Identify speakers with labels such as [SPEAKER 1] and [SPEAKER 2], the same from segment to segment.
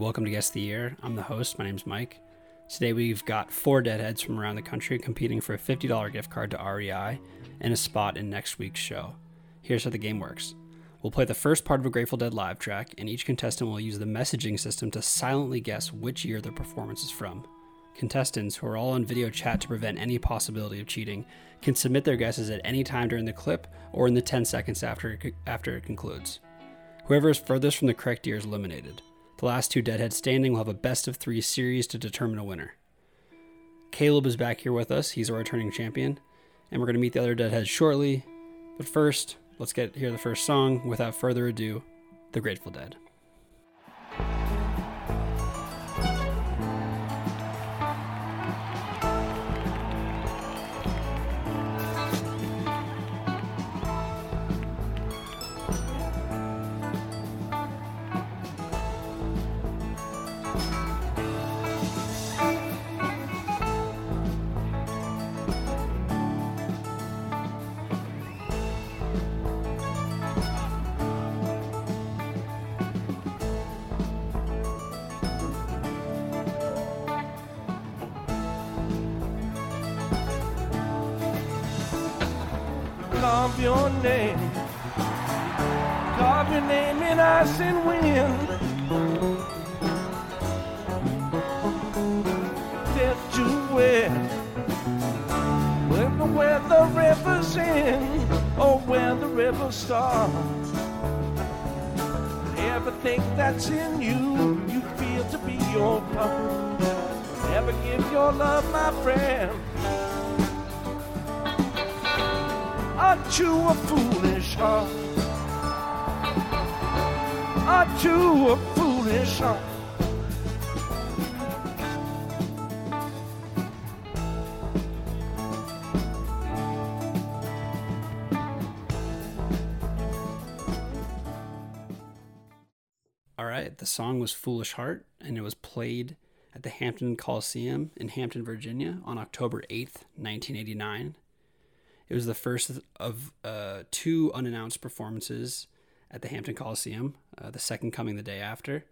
[SPEAKER 1] Welcome to Guess the Year. I'm the host. My name's Mike. Today we've got four deadheads from around the country competing for a $50 gift card to REI and a spot in next week's show. Here's how the game works. We'll play the first part of a Grateful Dead live track, and each contestant will use the messaging system to silently guess which year their performance is from. Contestants, who are all on video chat to prevent any possibility of cheating, can submit their guesses at any time during the clip or in the 10 seconds after it, after it concludes. Whoever is furthest from the correct year is eliminated. The last two Deadheads standing will have a best of three series to determine a winner. Caleb is back here with us. He's our returning champion. And we're going to meet the other Deadheads shortly. But first, let's get hear the first song. Without further ado, The Grateful Dead.
[SPEAKER 2] River starts. Everything that's in you, you feel to be your part. Never give your love, my friend. Aren't you a foolish heart? Aren't you a foolish heart?
[SPEAKER 1] Song was Foolish Heart, and it was played at the Hampton Coliseum in Hampton, Virginia on October 8th, 1989. It was the first of uh, two unannounced performances at the Hampton Coliseum, uh, the second coming the day after.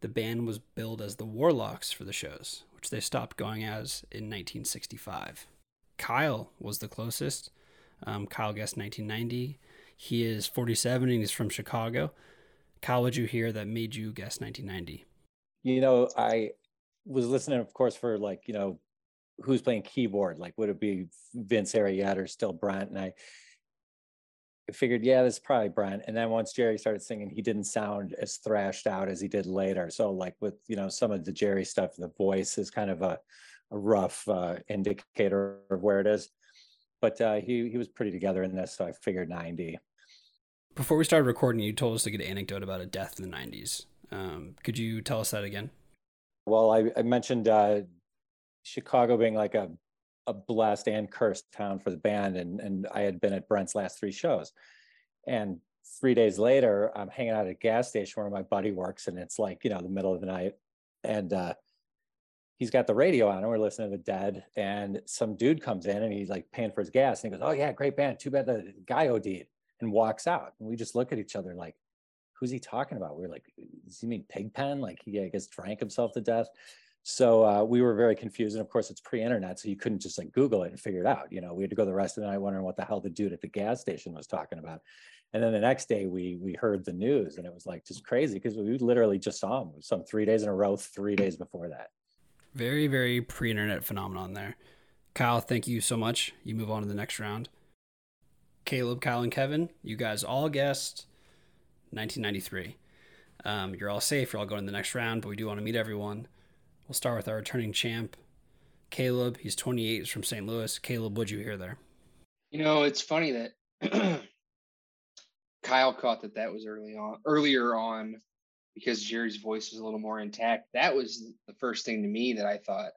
[SPEAKER 1] The band was billed as the Warlocks for the shows, which they stopped going as in 1965. Kyle was the closest. Um, Kyle guessed 1990. He is 47 and he's from Chicago. Kyle, would you hear that made you guess 1990?
[SPEAKER 3] You know, I was listening, of course, for like, you know, who's playing keyboard? Like, would it be Vince Arietta or still Brent? And I figured, yeah, this is probably Brent. And then once Jerry started singing, he didn't sound as thrashed out as he did later. So, like with you know some of the Jerry stuff, the voice is kind of a, a rough uh, indicator of where it is. But uh, he he was pretty together in this, so I figured 90.
[SPEAKER 1] Before we started recording, you told us a good anecdote about a death in the 90s. Um, could you tell us that again?
[SPEAKER 3] Well, I, I mentioned uh, Chicago being like a a blessed and cursed town for the band, and and I had been at Brent's last three shows, and three days later, I'm hanging out at a gas station where my buddy works, and it's like you know the middle of the night, and uh, he's got the radio on, and we're listening to the Dead, and some dude comes in, and he's like paying for his gas, and he goes, "Oh yeah, great band. Too bad the guy OD'd," and walks out, and we just look at each other like, "Who's he talking about?" We are like, "Does he mean Pigpen? Like he I guess drank himself to death?" So uh, we were very confused. And of course, it's pre internet. So you couldn't just like Google it and figure it out. You know, we had to go the rest of the night wondering what the hell the dude at the gas station was talking about. And then the next day we we heard the news and it was like just crazy because we literally just saw him some three days in a row, three days before that.
[SPEAKER 1] Very, very pre internet phenomenon there. Kyle, thank you so much. You move on to the next round. Caleb, Kyle, and Kevin, you guys all guessed 1993. Um, you're all safe. You're all going to the next round, but we do want to meet everyone. We'll start with our returning champ, Caleb. He's 28. He's from St. Louis. Caleb, what'd you hear there?
[SPEAKER 4] You know, it's funny that Kyle caught that that was early on, earlier on, because Jerry's voice was a little more intact. That was the first thing to me that I thought,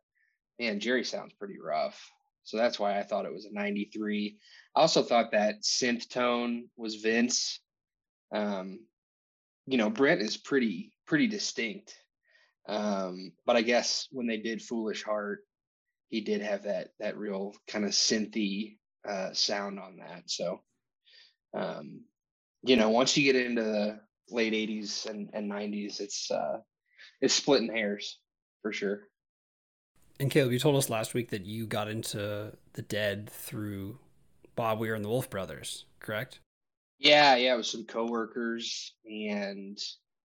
[SPEAKER 4] man, Jerry sounds pretty rough. So that's why I thought it was a 93. I also thought that synth tone was Vince. Um, you know, Brent is pretty pretty distinct. Um, but I guess when they did Foolish Heart, he did have that that real kind of synthy uh, sound on that. So, um, you know, once you get into the late '80s and, and '90s, it's uh, it's splitting hairs for sure.
[SPEAKER 1] And Caleb, you told us last week that you got into the Dead through Bob Weir and the Wolf Brothers, correct?
[SPEAKER 4] Yeah, yeah, with some coworkers, and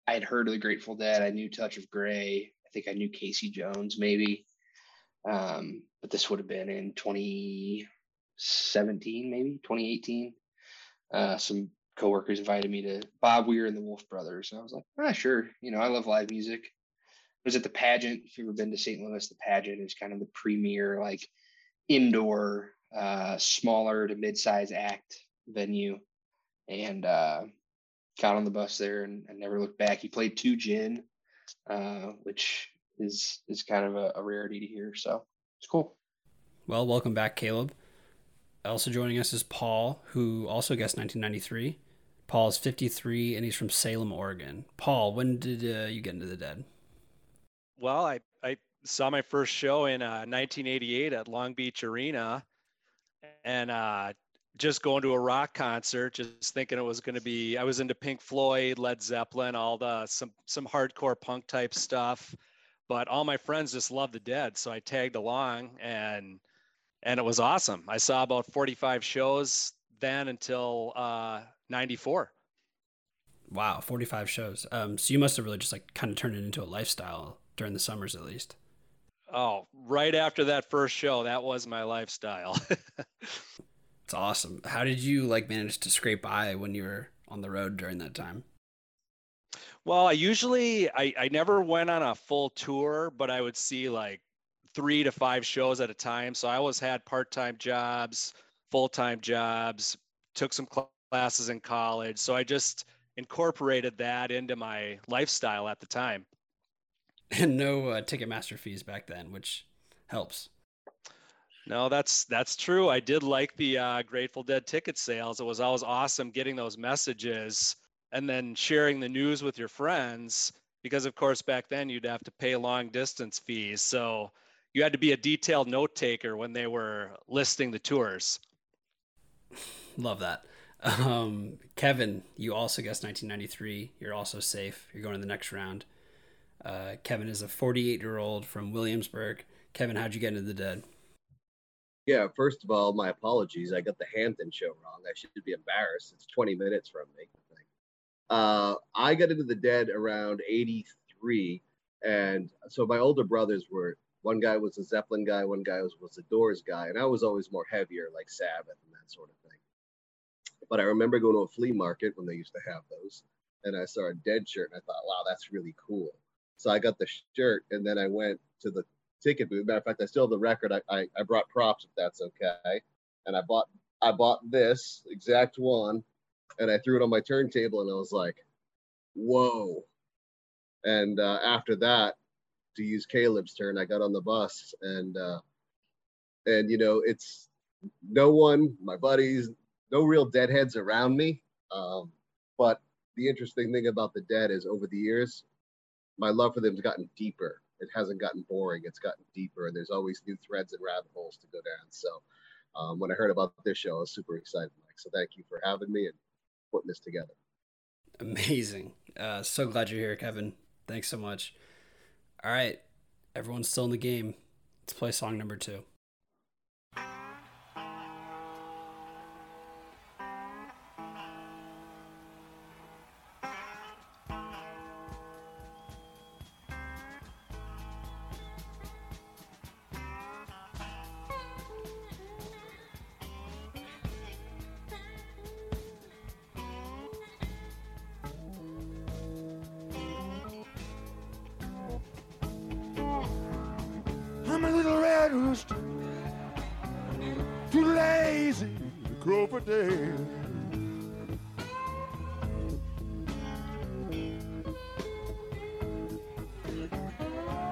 [SPEAKER 4] I had heard of the Grateful Dead. I knew Touch of Grey. I think I knew Casey Jones, maybe. Um, but this would have been in 2017, maybe 2018. Uh, some coworkers invited me to Bob Weir and the Wolf Brothers. And I was like, ah, sure. You know, I love live music. Was at the pageant. If you've ever been to St. Louis, the pageant is kind of the premier, like indoor, uh, smaller to mid-size act venue. And uh, got on the bus there and, and never looked back. He played Two Djinn, uh, which is is kind of a, a rarity to hear. So it's cool.
[SPEAKER 1] Well, welcome back, Caleb. Also joining us is Paul, who also guessed 1993. Paul is 53 and he's from Salem, Oregon. Paul, when did uh, you get into the Dead?
[SPEAKER 5] Well, I, I saw my first show in uh, 1988 at Long Beach Arena and uh, just going to a rock concert, just thinking it was going to be, I was into Pink Floyd, Led Zeppelin, all the, some, some hardcore punk type stuff, but all my friends just loved the Dead. So I tagged along and and it was awesome. I saw about 45 shows then until uh, 94.
[SPEAKER 1] Wow, 45 shows. Um, so you must have really just like kind of turned it into a lifestyle during the summers at least.
[SPEAKER 5] Oh, right after that first show, that was my lifestyle.
[SPEAKER 1] it's awesome. How did you like manage to scrape by when you were on the road during that time?
[SPEAKER 5] Well, I usually I, I never went on a full tour, but I would see like three to five shows at a time. So I always had part time jobs, full time jobs, took some classes in college. So I just incorporated that into my lifestyle at the time.
[SPEAKER 1] And no uh, Ticketmaster fees back then, which helps.
[SPEAKER 5] No, that's that's true. I did like the uh, Grateful Dead ticket sales. It was always awesome getting those messages and then sharing the news with your friends because, of course, back then you'd have to pay long distance fees. So you had to be a detailed note taker when they were listing the tours.
[SPEAKER 1] Love that. Um, Kevin, you also guessed 1993. You're also safe. You're going to the next round. Uh, Kevin is a 48 year old from Williamsburg. Kevin, how'd you get into the dead?
[SPEAKER 6] Yeah, first of all, my apologies. I got the Hampton show wrong. I should be embarrassed. It's 20 minutes from me. Uh, I got into the dead around 83. And so my older brothers were one guy was a Zeppelin guy, one guy was, was a Doors guy, and I was always more heavier, like Sabbath and that sort of thing. But I remember going to a flea market when they used to have those, and I saw a Dead shirt, and I thought, wow, that's really cool. So I got the shirt, and then I went to the ticket booth. Matter of fact, I still have the record. I, I, I brought props if that's okay, and I bought I bought this exact one, and I threw it on my turntable, and I was like, whoa. And uh, after that, to use Caleb's turn, I got on the bus and uh, and you know it's no one, my buddies, no real deadheads around me. Um, but the interesting thing about the dead is over the years, my love for them has gotten deeper. It hasn't gotten boring. It's gotten deeper, and there's always new threads and rabbit holes to go down. So um, when I heard about this show, I was super excited, Mike. So thank you for having me and putting this together.
[SPEAKER 1] Amazing. Uh, so glad you're here, Kevin. Thanks so much. All right, everyone's still in the game. Let's play song number two.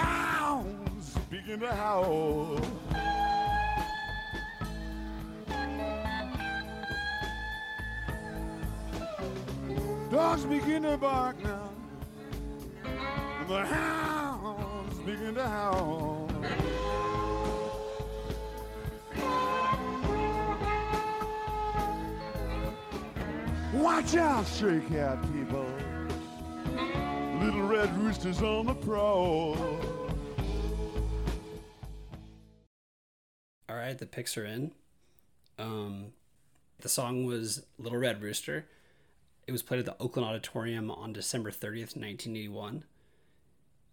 [SPEAKER 2] hounds begin to howl. Dogs begin to bark now. And the hounds begin to howl. Watch out, stray cat people. Red roosters on the prowl.
[SPEAKER 1] All right, the picks are in. Um, the song was Little Red Rooster. It was played at the Oakland Auditorium on December 30th, 1981.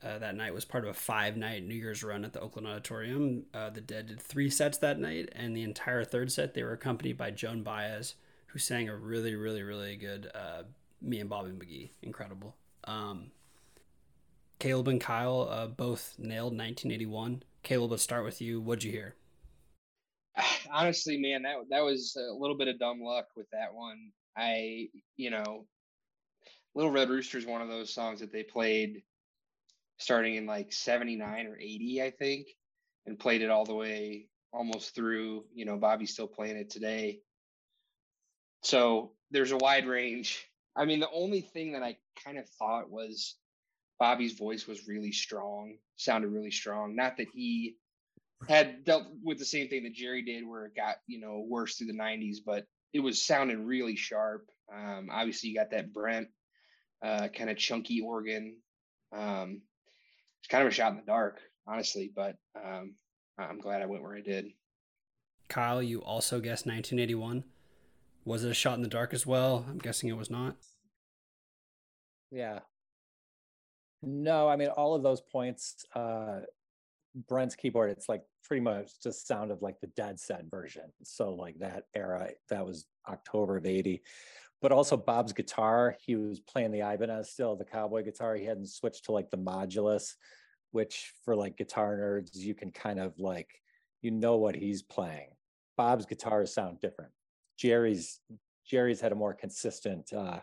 [SPEAKER 1] Uh, that night was part of a five night New Year's run at the Oakland Auditorium. Uh, the Dead did three sets that night, and the entire third set they were accompanied by Joan Baez, who sang a really, really, really good uh, Me and Bobby McGee. Incredible. Um, Caleb and Kyle uh, both nailed 1981. Caleb, let's start with you. What'd you hear?
[SPEAKER 4] honestly, man, that that was a little bit of dumb luck with that one. I, you know, Little Red Rooster is one of those songs that they played starting in like 79 or 80, I think, and played it all the way almost through. You know, Bobby's still playing it today. So there's a wide range. I mean, the only thing that I kind of thought was Bobby's voice was really strong, sounded really strong. Not that he had dealt with the same thing that Jerry did, where it got you know worse through the '90s, but it was sounding really sharp. Um, obviously, you got that Brent uh, kind of chunky organ. Um, it's kind of a shot in the dark, honestly, but um, I'm glad I went where I did.
[SPEAKER 1] Kyle, you also guessed 1981. Was it a shot in the dark as well? I'm guessing it was not.
[SPEAKER 3] Yeah. No, I mean all of those points. Uh, Brent's keyboard, it's like pretty much just sound of like the dead set version. So like that era, that was October of 80. But also Bob's guitar, he was playing the Ibanez still, the cowboy guitar. He hadn't switched to like the modulus, which for like guitar nerds, you can kind of like, you know what he's playing. Bob's guitars sound different. Jerry's Jerry's had a more consistent uh,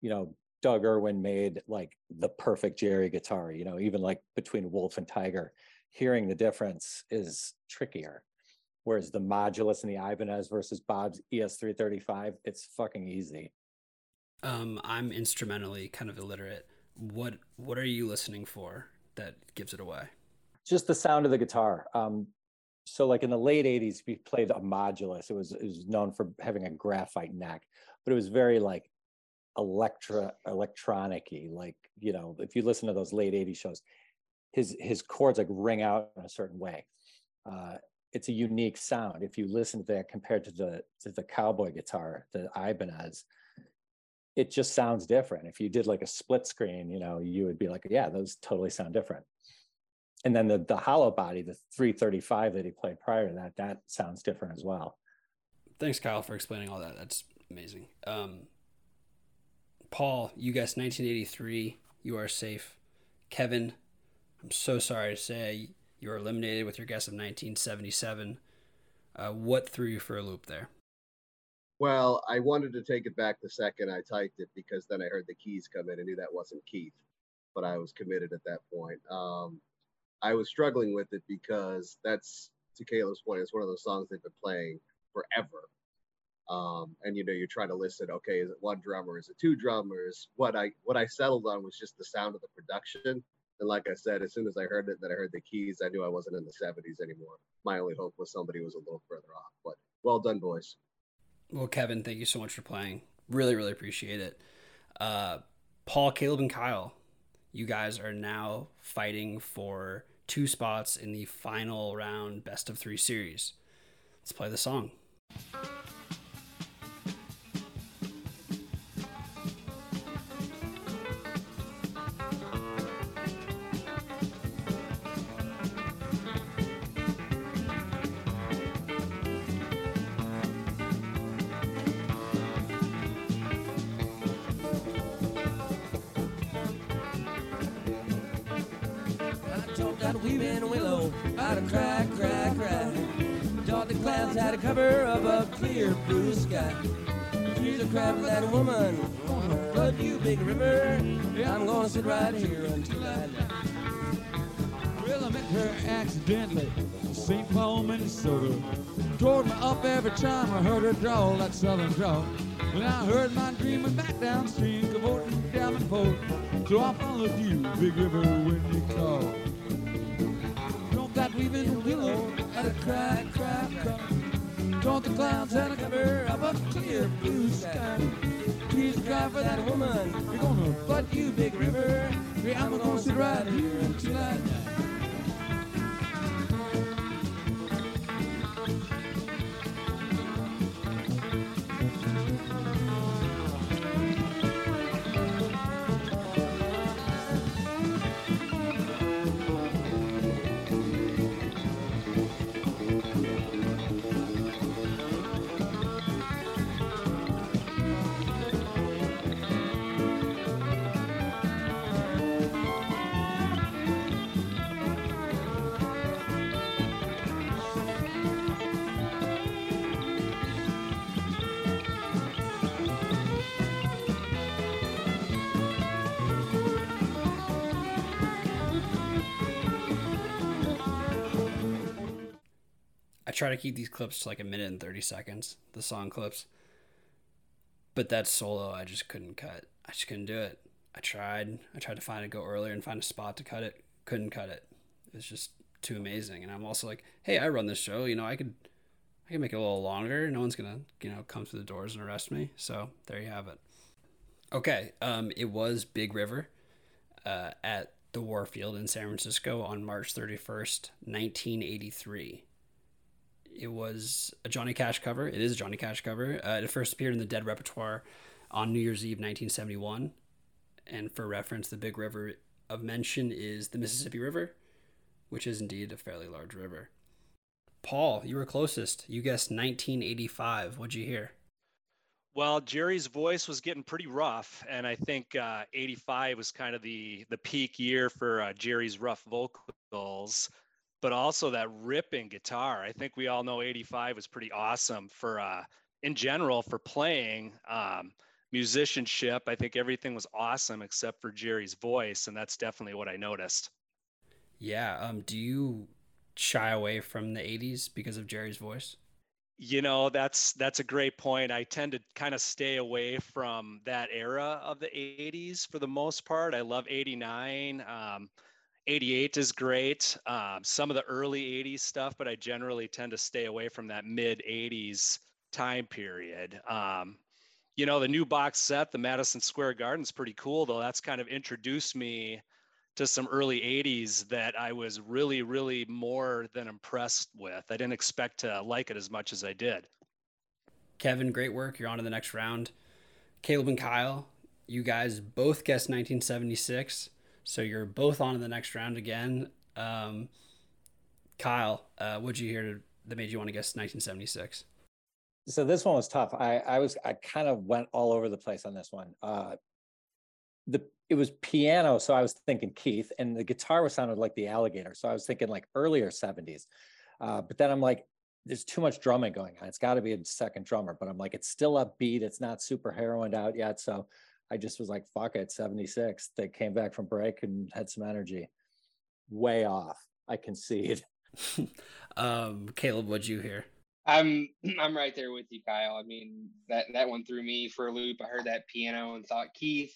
[SPEAKER 3] you know, Doug Irwin made like the perfect Jerry guitar, you know, even like between Wolf and Tiger hearing the difference is trickier. Whereas the modulus and the Ibanez versus Bob's ES335, it's fucking easy.
[SPEAKER 1] Um, I'm instrumentally kind of illiterate. What what are you listening for that gives it away?
[SPEAKER 3] Just the sound of the guitar. Um, so like in the late 80s, we played a modulus. It was it was known for having a graphite neck, but it was very like electra electronic-y. Like, you know, if you listen to those late 80s shows, his his chords like ring out in a certain way. Uh, it's a unique sound. If you listen to that compared to the to the cowboy guitar, the Ibanez, it just sounds different. If you did like a split screen, you know, you would be like, yeah, those totally sound different. And then the the hollow body, the 335 that he played prior to that, that sounds different as well.
[SPEAKER 1] Thanks, Kyle, for explaining all that. That's amazing. Um, Paul, you guessed 1983. You are safe. Kevin, I'm so sorry to say you were eliminated with your guess of 1977. Uh, what threw you for a loop there?
[SPEAKER 6] Well, I wanted to take it back the second I typed it because then I heard the keys come in and knew that wasn't Keith, but I was committed at that point. Um, I was struggling with it because that's to Caleb's point. It's one of those songs they've been playing forever. Um, and you know, you try to listen. Okay, is it one drummer? Is it two drummers? What I what I settled on was just the sound of the production. And like I said, as soon as I heard it, that I heard the keys, I knew I wasn't in the 70s anymore. My only hope was somebody was a little further off. But well done, boys.
[SPEAKER 1] Well, Kevin, thank you so much for playing. Really, really appreciate it. Uh, Paul, Caleb, and Kyle, you guys are now fighting for two spots in the final round best of three series. Let's play the song.
[SPEAKER 7] Clear blue sky. She's a crab that woman, flood you big river. I'm gonna sit right here until I die.
[SPEAKER 8] Well, I met her accidentally in St. Paul, Minnesota. Tore me up every time I heard her drawl, that southern drawl. When I heard my dream went back downstream, cavorting down the port. So I followed you, Big River, when you called. Don't that weaving willow had a cry, cry, cry. Don't the clouds had a cover of a clear blue sky. Please cry for that woman. You're gonna flood you, Big River. I'm gonna sit right here until I die.
[SPEAKER 1] Try to keep these clips to like a minute and 30 seconds, the song clips. But that solo, I just couldn't cut. I just couldn't do it. I tried. I tried to find it, go earlier and find a spot to cut it. Couldn't cut it. It was just too amazing. And I'm also like, hey, I run this show. You know, I could, I could make it a little longer. No one's gonna, you know, come through the doors and arrest me. So there you have it. Okay, um, it was Big River, uh, at the Warfield in San Francisco on March 31st, 1983 it was a Johnny Cash cover. It is a Johnny Cash cover. Uh, it first appeared in the Dead repertoire on New Year's Eve 1971. And for reference, the big river of mention is the Mississippi River, which is indeed a fairly large river. Paul, you were closest. You guessed 1985. What'd you hear?
[SPEAKER 5] Well, Jerry's voice was getting pretty rough, and I think uh, '85 was kind of the the peak year for uh, Jerry's rough vocals but also that ripping guitar. I think we all know 85 was pretty awesome for uh in general for playing um musicianship. I think everything was awesome except for Jerry's voice and that's definitely what I noticed.
[SPEAKER 1] Yeah, um do you shy away from the 80s because of Jerry's voice?
[SPEAKER 5] You know, that's that's a great point. I tend to kind of stay away from that era of the 80s for the most part. I love 89. Um 88 is great. Um, some of the early 80s stuff, but I generally tend to stay away from that mid 80s time period. Um, you know, the new box set, the Madison Square Garden, is pretty cool, though. That's kind of introduced me to some early 80s that I was really, really more than impressed with. I didn't expect to like it as much as I did.
[SPEAKER 1] Kevin, great work. You're on to the next round. Caleb and Kyle, you guys both guessed 1976. So you're both on in the next round again. Um, Kyle, uh, what'd you hear that made you want to guess 1976?
[SPEAKER 3] So this one was tough. I, I was I kind of went all over the place on this one. Uh, the it was piano, so I was thinking Keith, and the guitar was sounded like the Alligator, so I was thinking like earlier 70s. Uh, but then I'm like, there's too much drumming going on. It's got to be a second drummer, but I'm like, it's still upbeat. It's not super heroined out yet, so I just was like, fuck it, 76. They came back from break and had some energy. Way off. I concede.
[SPEAKER 1] um, Caleb, what'd you hear?
[SPEAKER 4] I'm I'm right there with you, Kyle. I mean that that one threw me for a loop. I heard that piano and thought Keith.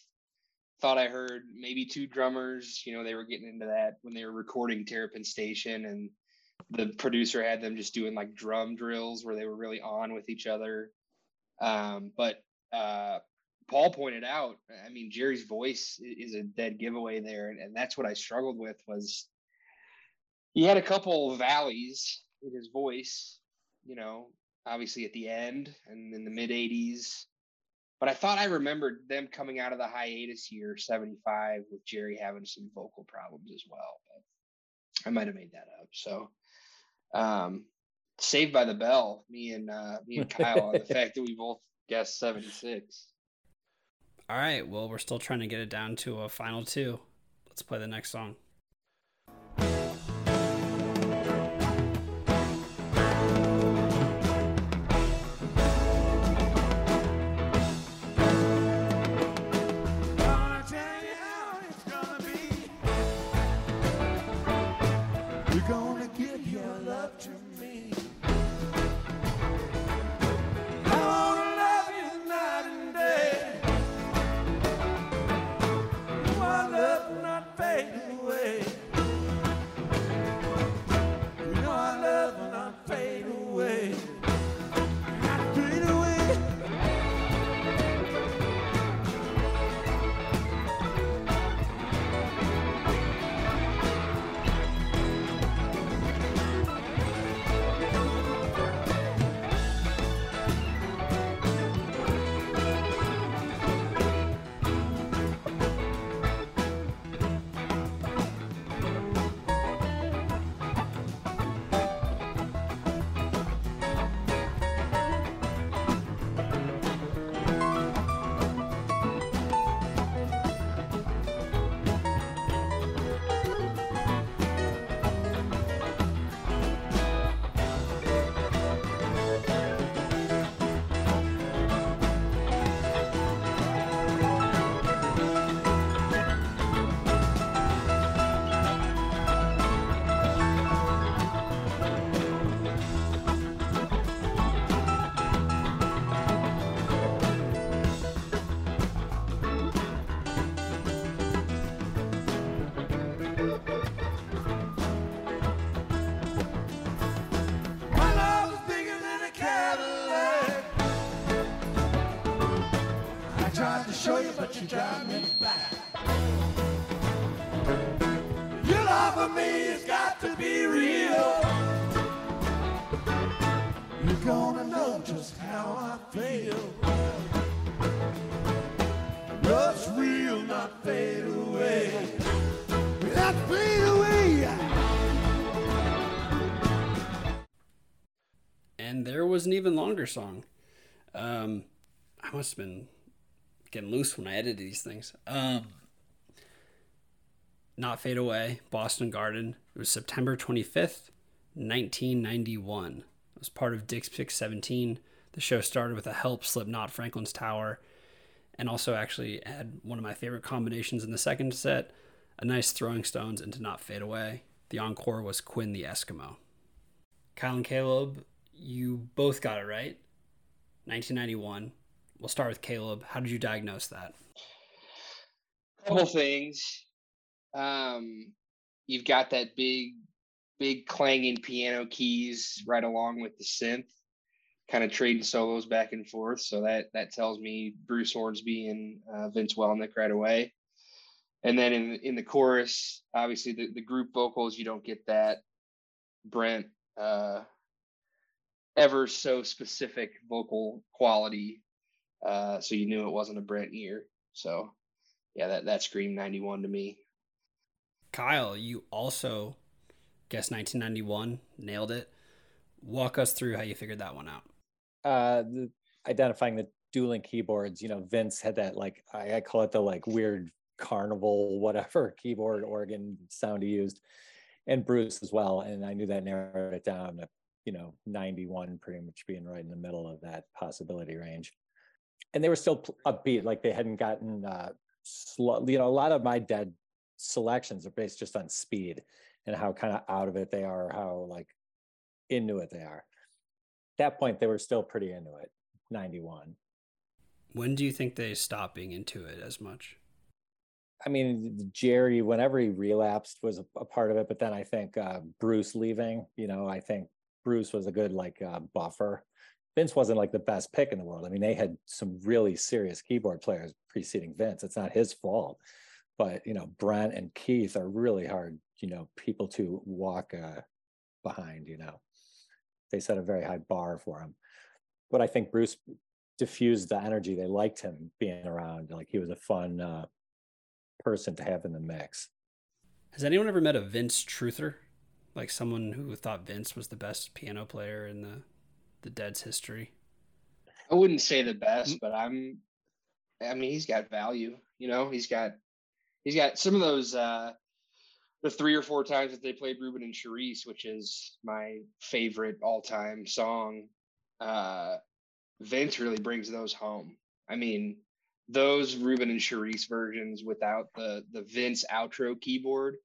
[SPEAKER 4] Thought I heard maybe two drummers. You know, they were getting into that when they were recording Terrapin Station, and the producer had them just doing like drum drills where they were really on with each other. Um, but uh, Paul pointed out, I mean, Jerry's voice is a dead giveaway there, and, and that's what I struggled with was he had a couple valleys in his voice, you know, obviously at the end and in the mid 80s. But I thought I remembered them coming out of the hiatus year 75 with Jerry having some vocal problems as well. But I might have made that up. So um saved by the bell, me and uh me and Kyle on the fact that we both guessed 76.
[SPEAKER 1] All right, well, we're still trying to get it down to a final two. Let's play the next song.
[SPEAKER 2] to me.
[SPEAKER 1] Song. Um, I must have been getting loose when I edited these things. Um, Not Fade Away, Boston Garden. It was September 25th, 1991. It was part of Dick's Pick 17. The show started with a help Slipknot Franklin's Tower, and also actually had one of my favorite combinations in the second set a nice Throwing Stones into Not Fade Away. The encore was Quinn the Eskimo. Kyle and Caleb, you both got it right. 1991. We'll start with Caleb. How did you diagnose that?
[SPEAKER 4] couple things. Um, you've got that big, big clanging piano keys right along with the synth, kind of trading solos back and forth. So that that tells me Bruce Hornsby and uh, Vince Welnick right away. And then in in the chorus, obviously the, the group vocals, you don't get that Brent uh, ever so specific vocal quality. Uh, so you knew it wasn't a Brent ear. So yeah, that that screamed 91 to me.
[SPEAKER 1] Kyle, you also guessed 1991, nailed it. Walk us through how you figured that one out.
[SPEAKER 3] uh the, identifying the dueling keyboards you know vince had that like I, I call it the like weird carnival whatever keyboard organ sound he used and bruce as well and i knew that narrowed it down to you know 91 pretty much being right in the middle of that possibility range. And they were still upbeat like they hadn't gotten uh slow you know a lot of my dead selections are based just on speed and how kind of out of it they are how like into it they are. At that point they were still pretty into it 91
[SPEAKER 1] When do you think they stopped being into it as much?
[SPEAKER 3] i mean jerry whenever he relapsed was a, a part of it but then i think uh, bruce leaving you know i think bruce was a good like uh, buffer. Vince wasn't like the best pick in the world. I mean they had some really serious keyboard players preceding vince. It's not his fault. But you know brent and keith are really hard you know people to walk uh, behind you know. They set a very high bar for him. But i think bruce diffused the energy. They liked him being around. Like he was a fun uh, person to have in the mix.
[SPEAKER 1] Has anyone ever met a Vince truther? Like someone who thought Vince was the best piano player in the the Dead's history?
[SPEAKER 4] I wouldn't say the best, but I'm. I mean, he's got value. You know, he's got he's got some of those. uh The three or four times that they played Reuben and Cherise, which is my favorite all-time song. uh Vince really brings those home. I mean, those Reuben and Cherise versions without the the Vince outro keyboard.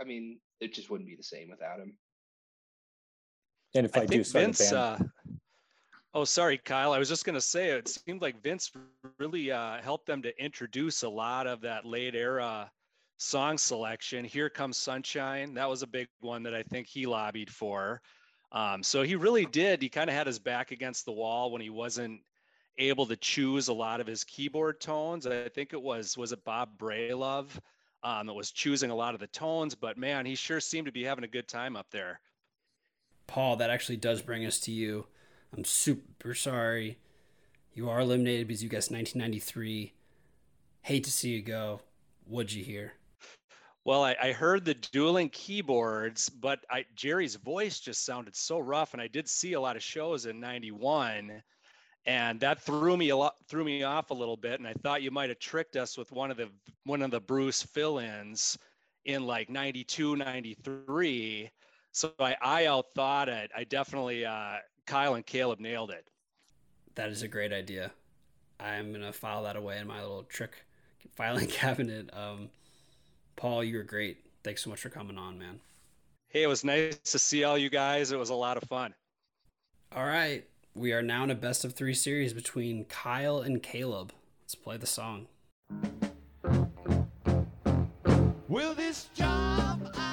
[SPEAKER 4] I mean, it just wouldn't be the same without him.
[SPEAKER 3] and if i,
[SPEAKER 5] I
[SPEAKER 3] do
[SPEAKER 5] think
[SPEAKER 3] start
[SPEAKER 5] Vince.
[SPEAKER 3] a band
[SPEAKER 5] Uh, oh, sorry, Kyle. I was just gonna say it seemed like Vince really uh, helped them to introduce a lot of that late era song selection. Here comes sunshine. That was a big one that I think he lobbied for. Um, so he really did. He kind of had his back against the wall when he wasn't able to choose a lot of his keyboard tones. I think it was was it Bob Bralove um, that was choosing a lot of the tones. But man, he sure seemed to be having a good time up there.
[SPEAKER 1] Paul, that actually does bring us to you. I'm super sorry. You are eliminated because you guessed 1993. Hate to see you go. What'd you hear?
[SPEAKER 5] Well, I, I heard the dueling keyboards, but I, Jerry's voice just sounded so rough, and I did see a lot of shows in '91, and that threw me a lot, threw me off a little bit. And I thought you might have tricked us with one of the one of the Bruce fill-ins in like '92, '93. So I, I outthought it. I definitely, uh, Kyle and Caleb nailed it.
[SPEAKER 1] That is a great idea. I'm gonna file that away in my little trick filing cabinet. Um, Paul, you were great. Thanks so much for coming on, man.
[SPEAKER 5] Hey, it was nice to see all you guys. It was a lot of fun.
[SPEAKER 1] All right, we are now in a best of three series between Kyle and Caleb. Let's play the song.
[SPEAKER 2] Well, this job I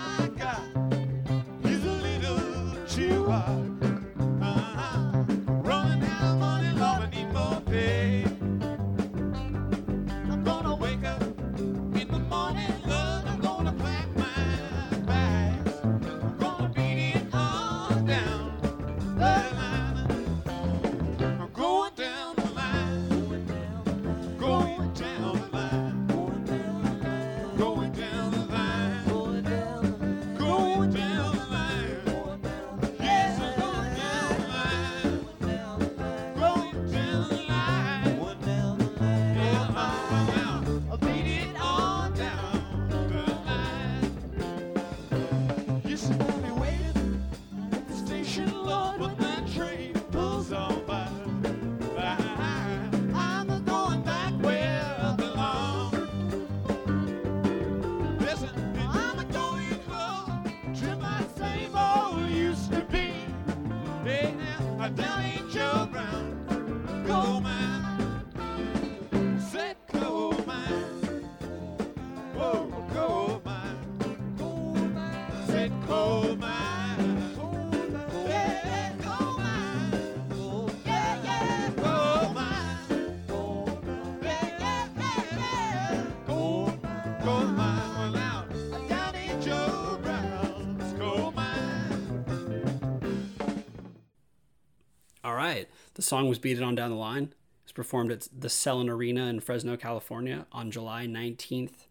[SPEAKER 1] The song was Beat It On Down the Line. It was performed at the Selland Arena in Fresno, California on July 19th,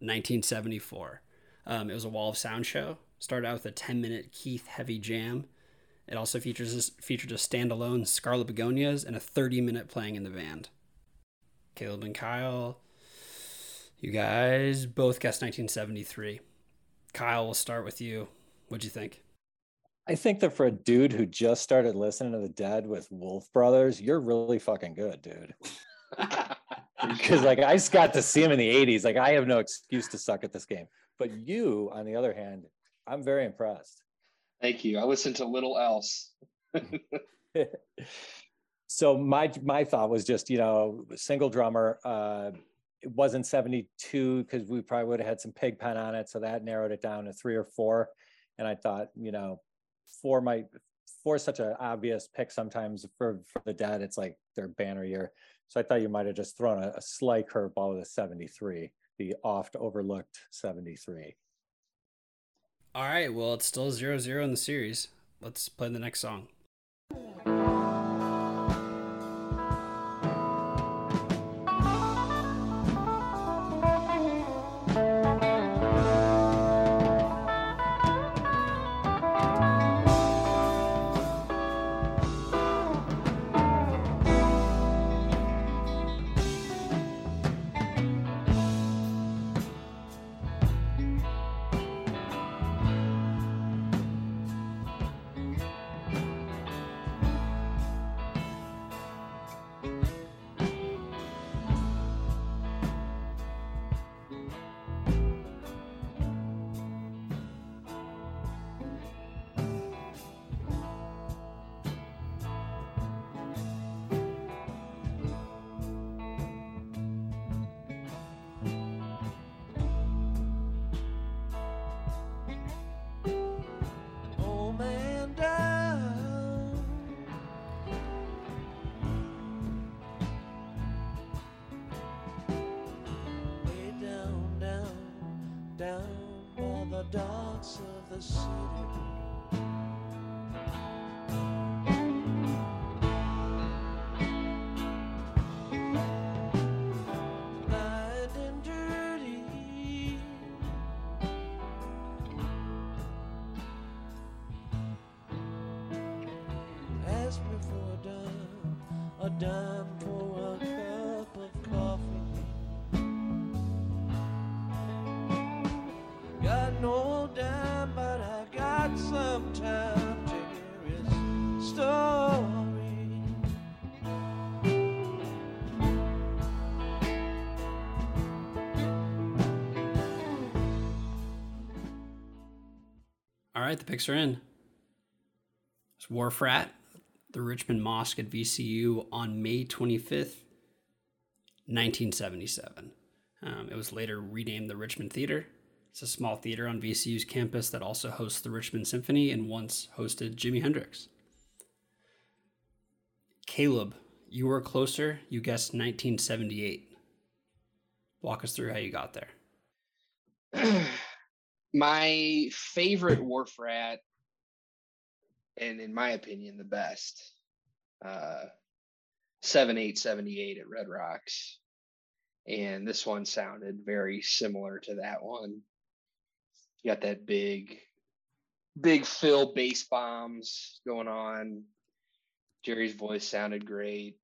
[SPEAKER 1] 1974. Um, it was a Wall of Sound show. Started out with a 10 minute Keith heavy jam. It also features featured a standalone Scarlet Begonias and a 30 minute playing in the band. Caleb and Kyle, you guys both guessed 1973. Kyle, we'll start with you. What'd you think?
[SPEAKER 3] I think that for a dude who just started listening to the Dead with Wolf Brothers, you're really fucking good, dude. Because like I just got to see him in the '80s. Like I have no excuse to suck at this game. But you, on the other hand, I'm very impressed.
[SPEAKER 4] Thank you. I listened to little else.
[SPEAKER 3] so my my thought was just you know single drummer. Uh, it wasn't 72 because we probably would have had some pig pen on it, so that narrowed it down to three or four. And I thought you know four might four such an obvious pick sometimes for for the dead. It's like their banner year. So I thought you might have just thrown a, a slight curveball with a 73, the oft overlooked 73.
[SPEAKER 1] All right. Well, it's still 0 0 in the series. Let's play the next song.
[SPEAKER 2] City.
[SPEAKER 1] Right, the picks are in. It's Wharf Rat, the Richmond Mosque at VCU on May 25th, 1977. Um, it was later renamed the Richmond Theater. It's a small theater on VCU's campus that also hosts the Richmond Symphony and once hosted Jimi Hendrix. Caleb, you were closer. You guessed 1978. Walk us through how you got there.
[SPEAKER 4] my favorite wharf rat, and in my opinion, the best, uh, 7878 at Red Rocks. And this one sounded very similar to that one. You got that big, big Phil bass bombs going on. Jerry's voice sounded great.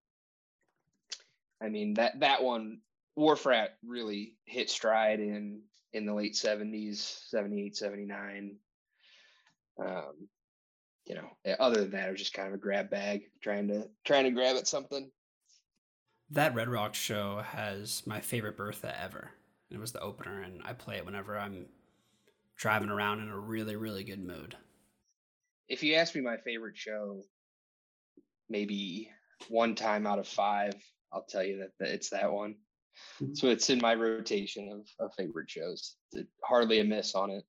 [SPEAKER 4] I mean that that one Wharf Rat really hit stride in in the late 70s 78 79 um you know eh, other than that it was just kind of a grab bag trying to trying to grab at something
[SPEAKER 1] That Red Rock show has my favorite Bertha ever. It was the opener, and I play it whenever I'm driving around in a really, really good mood.
[SPEAKER 4] if you ask me my favorite show maybe one time out of five, I'll tell you that, that it's that one. Mm-hmm. So it's in my rotation of, of favorite shows. It- hardly a miss on it.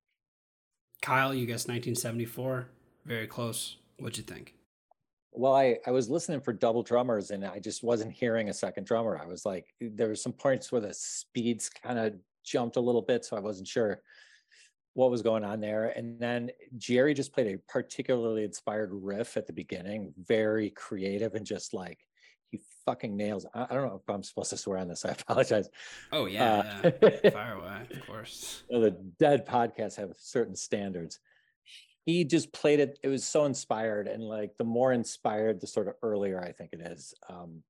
[SPEAKER 1] Kyle, you guessed 1974. Very close. What'd you think?
[SPEAKER 3] Well, I, I was listening for double drummers and I just wasn't hearing a second drummer. I was like, there were some points where the speeds kind of jumped a little bit, so I wasn't sure what was going on there. And then Jerry just played a particularly inspired riff at the beginning, very creative and just like he fucking nails. I, I don't know if I'm supposed to swear on this. I apologize.
[SPEAKER 1] Oh, yeah.
[SPEAKER 3] Uh,
[SPEAKER 1] yeah. Fire away, of course.
[SPEAKER 3] you know, the dead podcasts have certain standards. He just played it. It was so inspired, and like the more inspired, the sort of earlier I think it is. Um,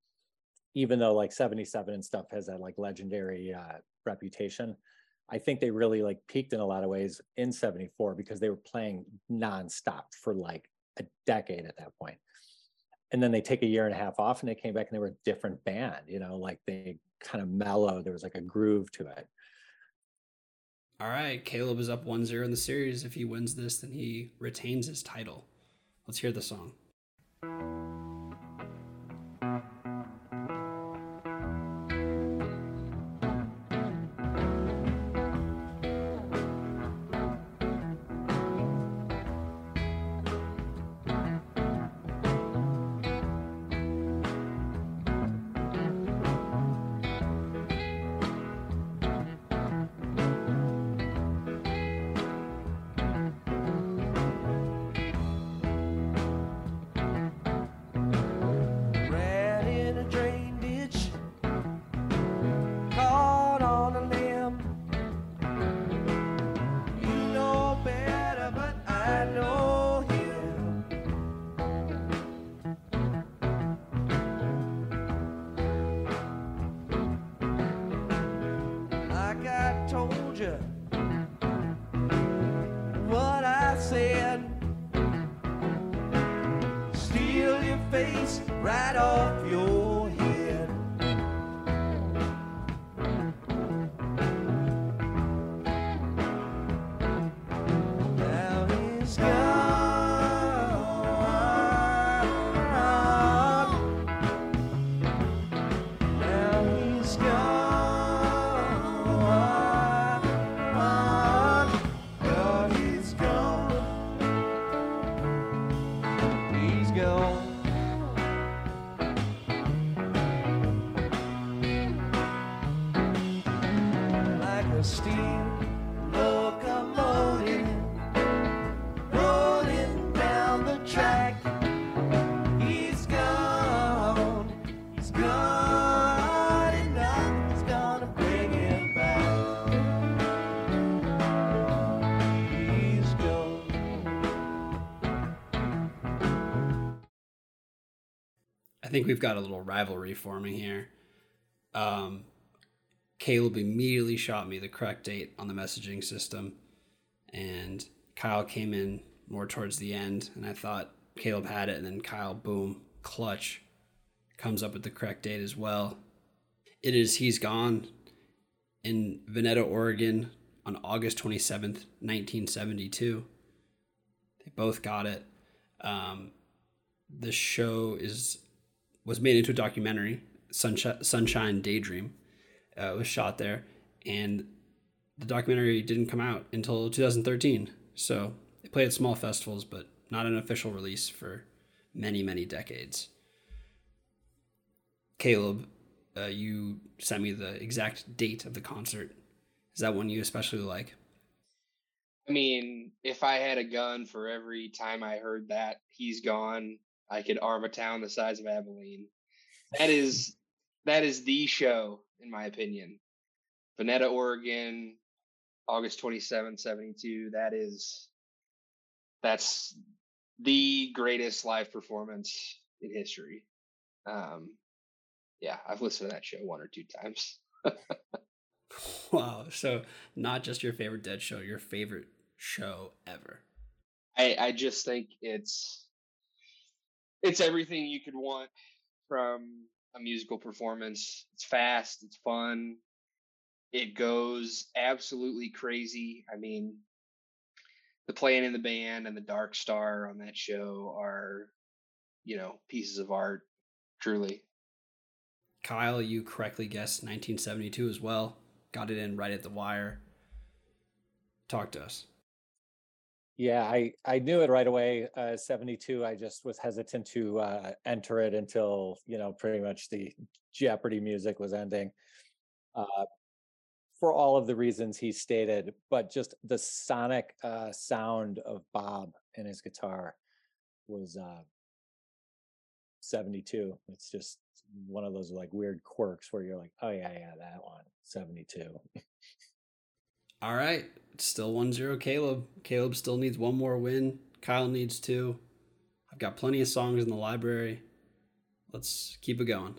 [SPEAKER 3] even though like '77 and stuff has that like legendary uh, reputation, I think they really like peaked in a lot of ways in '74 because they were playing nonstop for like a decade at that point. And then they take a year and a half off, and they came back and they were a different band. You know, like they kind of mellow. There was like a groove to it.
[SPEAKER 1] All right. Caleb is up 1 0 in the series. If he wins this, then he retains his title. Let's hear the song. Think we've got a little rivalry forming here. Um, Caleb immediately shot me the correct date on the messaging system, and Kyle came in more towards the end, and I thought Caleb had it, and then Kyle, boom, clutch, comes up with the correct date as well. It is He's Gone in Veneta, Oregon on August 27th, 1972. They both got it. Um, the show is was made into a documentary, Sunshine, Sunshine Daydream. Uh, it was shot there, and the documentary didn't come out until 2013. So they played at small festivals, but not an official release for many, many decades. Caleb, uh, you sent me the exact date of the concert. Is that one you especially like?
[SPEAKER 4] I mean, if I had a gun for every time I heard that he's gone, I could arm a town the size of Abilene. That is that is the show, in my opinion. Veneta, Oregon, August 27, 72. That is that's the greatest live performance in history. Um yeah, I've listened to that show one or two times.
[SPEAKER 1] Wow. So not just your favorite Dead show, your favorite show ever.
[SPEAKER 4] I I just think it's it's everything you could want from a musical performance. It's fast, it's fun. It goes absolutely crazy. I mean, the playing in the band and the Dark Star on that show are, you know, pieces of art, Truly.
[SPEAKER 1] Kyle, you correctly guessed 1972 as well. Got it in right at the wire. Talk to us.
[SPEAKER 3] Yeah, I, I knew it right away. Uh, 72. I just was hesitant to uh, enter it until, you know, pretty much the Jeopardy music was ending. Uh, for all of the reasons he stated, but just the sonic uh, sound of Bob and his guitar was uh, 72. It's just one of those like weird quirks where you're like, oh, yeah, yeah, that one, 72.
[SPEAKER 1] All right. Still 1 0 Caleb. Caleb still needs one more win. Kyle needs two. I've got plenty of songs in the library. Let's keep it going.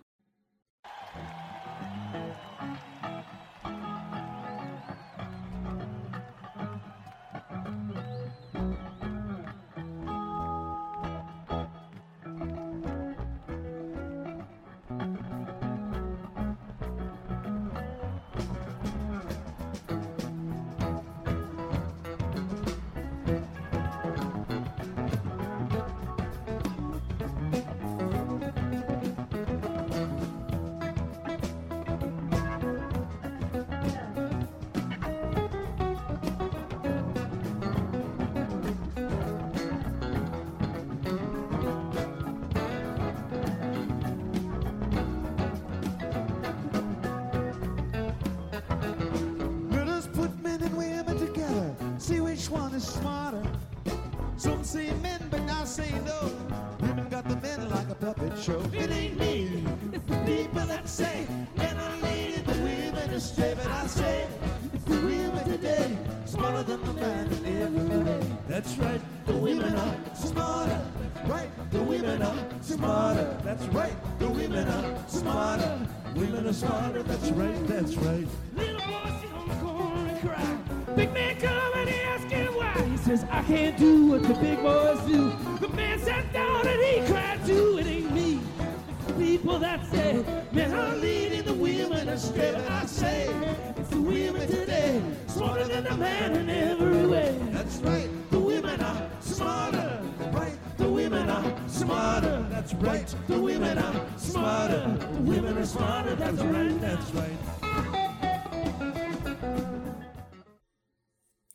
[SPEAKER 8] Smarter than the man in every way. That's right. The women are smarter. Right. The women are smarter. That's right. The women are smarter. The women are smarter. That's right. That's right.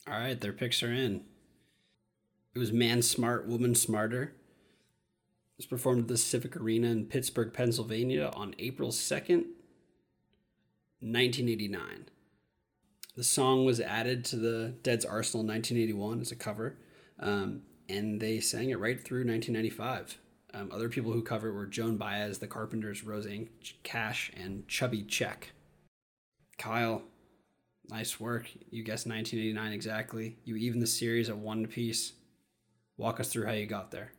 [SPEAKER 1] All right, their picks are in. It was Man Smart, Woman Smarter. It was performed at the Civic Arena in Pittsburgh, Pennsylvania on April 2nd, 1989. The song was added to the Dead's Arsenal in 1981 as a cover, um, and they sang it right through 1995. Um, other people who covered were Joan Baez, The Carpenters, Rosanne Cash, and Chubby Check. Kyle, Nice work. You guessed 1989 exactly. You even the series at one piece. Walk us through how you got there.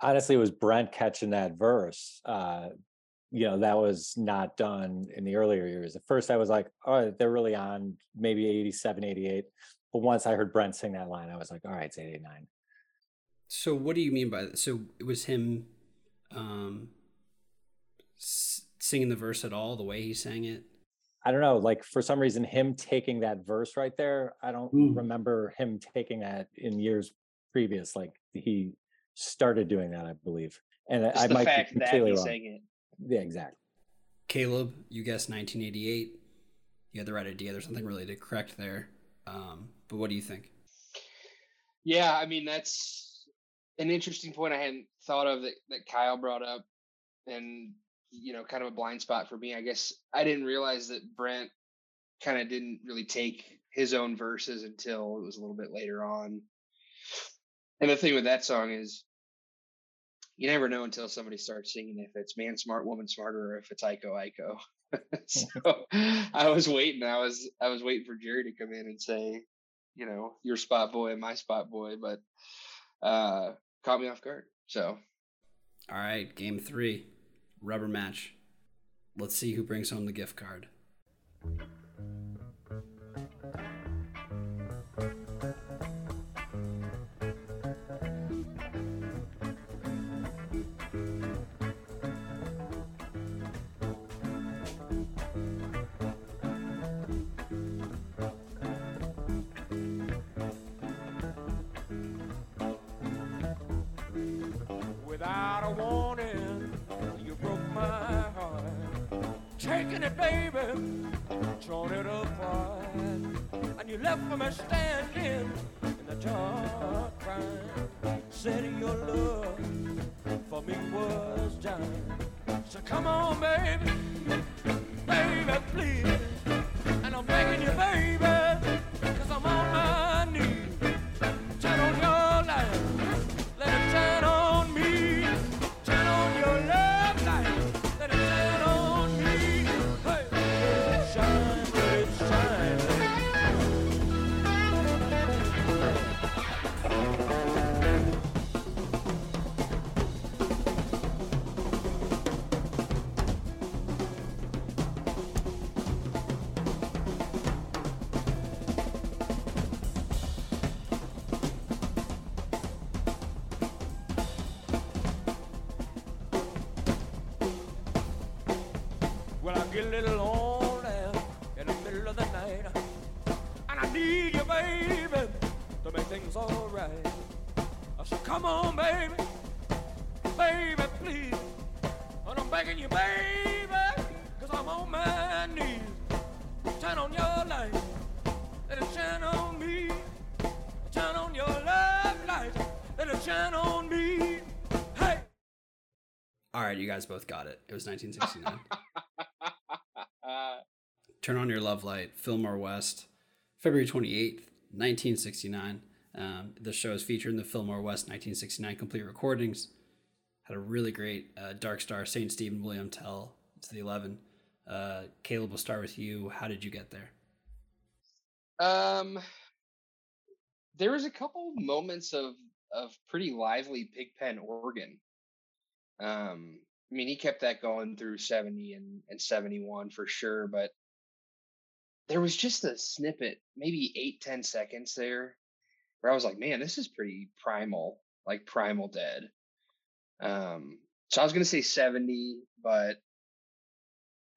[SPEAKER 3] honestly it was brent catching that verse uh you know that was not done in the earlier years at first i was like oh they're really on maybe 87 88 but once i heard brent sing that line i was like all right it's 89
[SPEAKER 1] So, what do you mean by that? So, it was him um, singing the verse at all, the way he sang it?
[SPEAKER 3] i don't know like for some reason him taking that verse right there i don't
[SPEAKER 1] Mm.
[SPEAKER 3] remember him taking that in years previous like he started doing that i believe and I-
[SPEAKER 4] Just
[SPEAKER 3] i
[SPEAKER 4] the
[SPEAKER 3] might
[SPEAKER 4] fact
[SPEAKER 3] be
[SPEAKER 4] that
[SPEAKER 3] completely
[SPEAKER 4] he
[SPEAKER 3] wrong
[SPEAKER 4] sang it.
[SPEAKER 3] Yeah exactly
[SPEAKER 1] Caleb, you guessed 1988. You had the right idea. There's something really to correct there. Um, but what do you think?
[SPEAKER 4] Yeah, I mean that's an interesting point I hadn't thought of that, that Kyle brought up, and you know, kind of a blind spot for me. I guess I didn't realize that Brent kind of didn't really take his own verses until it was a little bit later on. And the thing with that song is, you never know until somebody starts singing if it's man smart, woman smarter, or if it's Iko Iko. so I was waiting. I was I was waiting for Jerry to come in and say, you know, your spot boy and my spot boy, but uh caught me off guard. So
[SPEAKER 1] All right, game three, rubber match. Let's see who brings home the gift card.
[SPEAKER 2] It, baby, torn it apart. And you left me standing in the dark, crying. Said your love for me was dying. So come on, baby, baby, please. Little lonely in the middle of the night, and I need you, baby, to make things alright. I said, come on, baby, baby, please. And I'm begging you, baby, cause I'm on my knees. Turn on your light, let it shine on me. Turn on your love light, let it shine on me. Hey!
[SPEAKER 1] All right, you guys both got it. It was 1969. Your Love Light, Fillmore West, February 28th, 1969. Um, the show is featured in the Fillmore West 1969 complete recordings. Had a really great uh, Dark Star, St. Stephen, William Tell to the 11. Uh, Caleb, we'll start with you. How did you get there?
[SPEAKER 4] Um, there was a couple moments of of pretty lively pigpen organ. Um, I mean, he kept that going through seventy and and seventy one for sure, but there was just a snippet, maybe eight ten seconds there, where I was like, man, this is pretty primal, like primal dead. Um, so I was gonna say seventy, but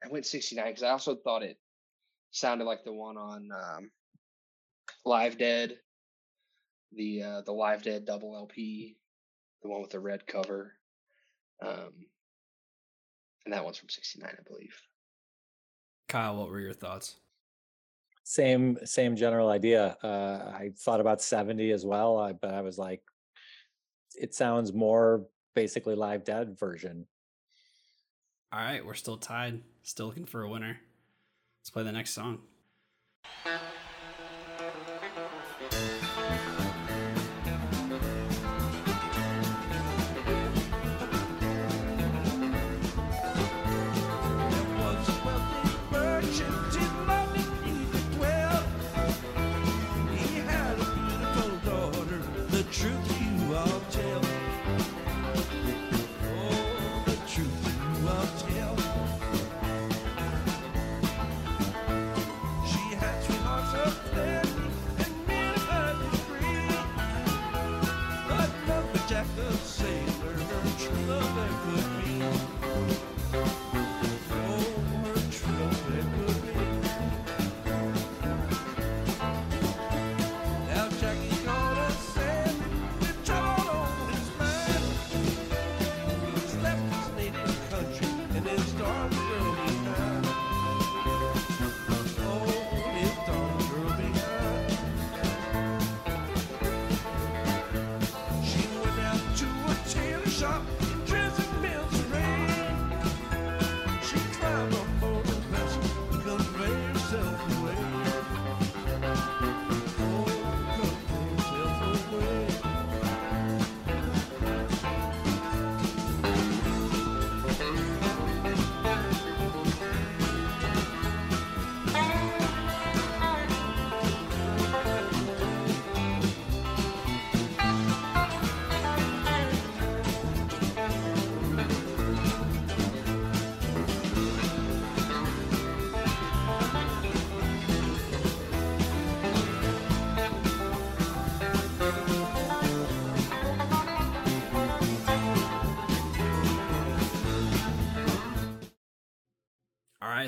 [SPEAKER 4] I went sixty nine because I also thought it sounded like the one on um, Live Dead, the uh, the Live Dead double LP, the one with the red cover, um, and that one's from '69, I believe.
[SPEAKER 1] Kyle, what were your thoughts?
[SPEAKER 3] Same same general idea. Uh, I thought about 70 as well, I, but I was like, it sounds more basically live dead version.
[SPEAKER 1] All right, we're still tied. Still looking for a winner. Let's play the next song.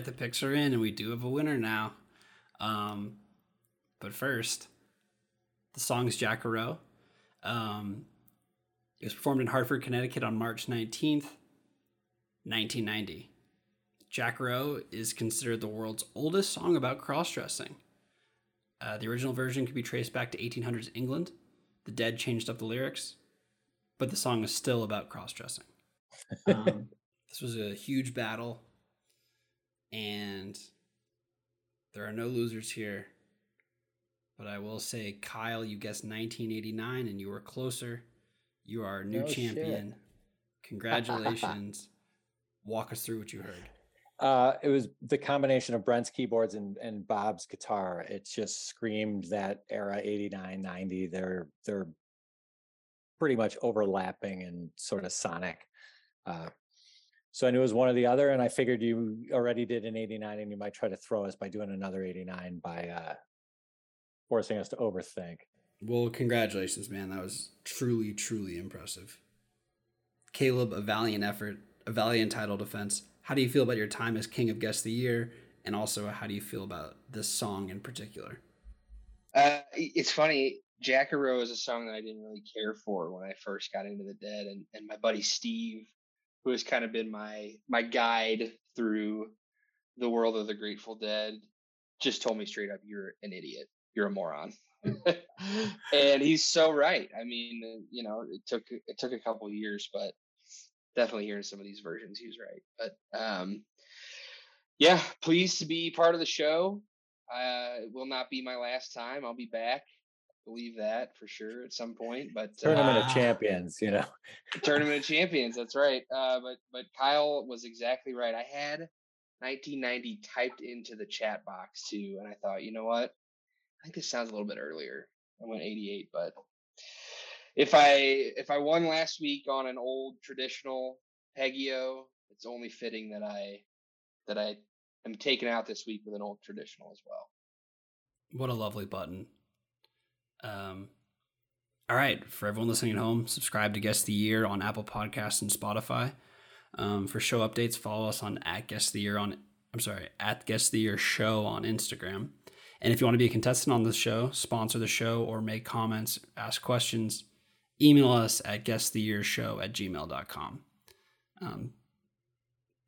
[SPEAKER 1] Right, the picks are in, and we do have a winner now. Um, but first, the song's Jack-A-Roe. Um, it was performed in Hartford, Connecticut on March 19th. 1990. Jack-A-Roe is considered the world's oldest song about cross dressing. Uh, the original version could be traced back to 1800s England. The Dead changed up the lyrics, but the song is still about cross dressing. Um, this was a huge battle, and there are no losers here. But I will say, Kyle, you guessed 1989 and you were closer. You are our new
[SPEAKER 3] No shit.
[SPEAKER 1] champion. Congratulations. Walk us through what you heard.
[SPEAKER 3] Uh, it was the combination of Brent's keyboards and, and Bob's guitar. It just screamed that era 89, 90. They're they're pretty much overlapping and sort of sonic. Uh, so I knew it was one or the other, and I figured you already did an 89 and you might try to throw us by doing another 89 by uh, forcing us to overthink.
[SPEAKER 1] Well, congratulations, man. That was truly, truly impressive. Caleb, a valiant effort, a valiant title defense. How do you feel about your time as King of Guest of the Year? And also, how do you feel about this song in particular?
[SPEAKER 4] Uh, it's funny. Jack-A-Roe is a song that I didn't really care for when I first got into the Dead, and and my buddy Steve, who has kind of been my my guide through the world of the Grateful Dead, just told me straight up, "You're an idiot. You're a moron." and he's so right. I mean, uh, you know, it took it took a couple years, but definitely hearing some of these versions, he was right. But um, yeah, pleased to be part of the show. Uh, it will not be my last time. I'll be back. Believe that for sure at some point. But
[SPEAKER 3] Tournament
[SPEAKER 1] Ah.
[SPEAKER 3] of champions, you know.
[SPEAKER 4] tournament of champions. That's right. Uh, but but Kyle was exactly right. I had 1990 typed into the chat box too, and I thought, you know what? I think this sounds a little bit earlier. I went 88, but if I if I won last week on an old traditional Peggy-O, it's only fitting that I that I am taken out this week with an old traditional as well.
[SPEAKER 1] What a lovely button. Um, all right, for everyone listening at home, subscribe to Guest the Year on Apple Podcasts and Spotify. Um, for show updates, follow us on at Guest the Year on I'm sorry at Guest the Year Show on Instagram. And if you want to be a contestant on the show, sponsor the show, or make comments, ask questions, email us at guesttheyearshow at gmail.com. Um,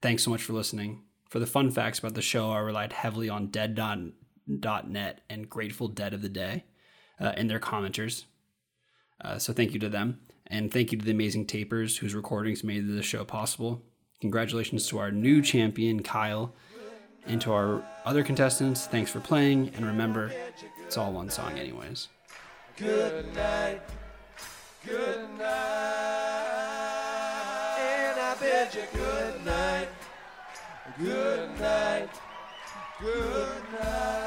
[SPEAKER 1] thanks so much for listening. For the fun facts about the show, I relied heavily on dead.net and Grateful Dead of the Day uh, and their commenters. Uh, so thank you to them. And thank you to the amazing tapers whose recordings made the show possible. Congratulations to our new champion, Kyle. And to our other contestants, thanks for playing. And remember, it's all one song, anyways.
[SPEAKER 2] Good night. Good night. And I bid you good night. Good night. Good night.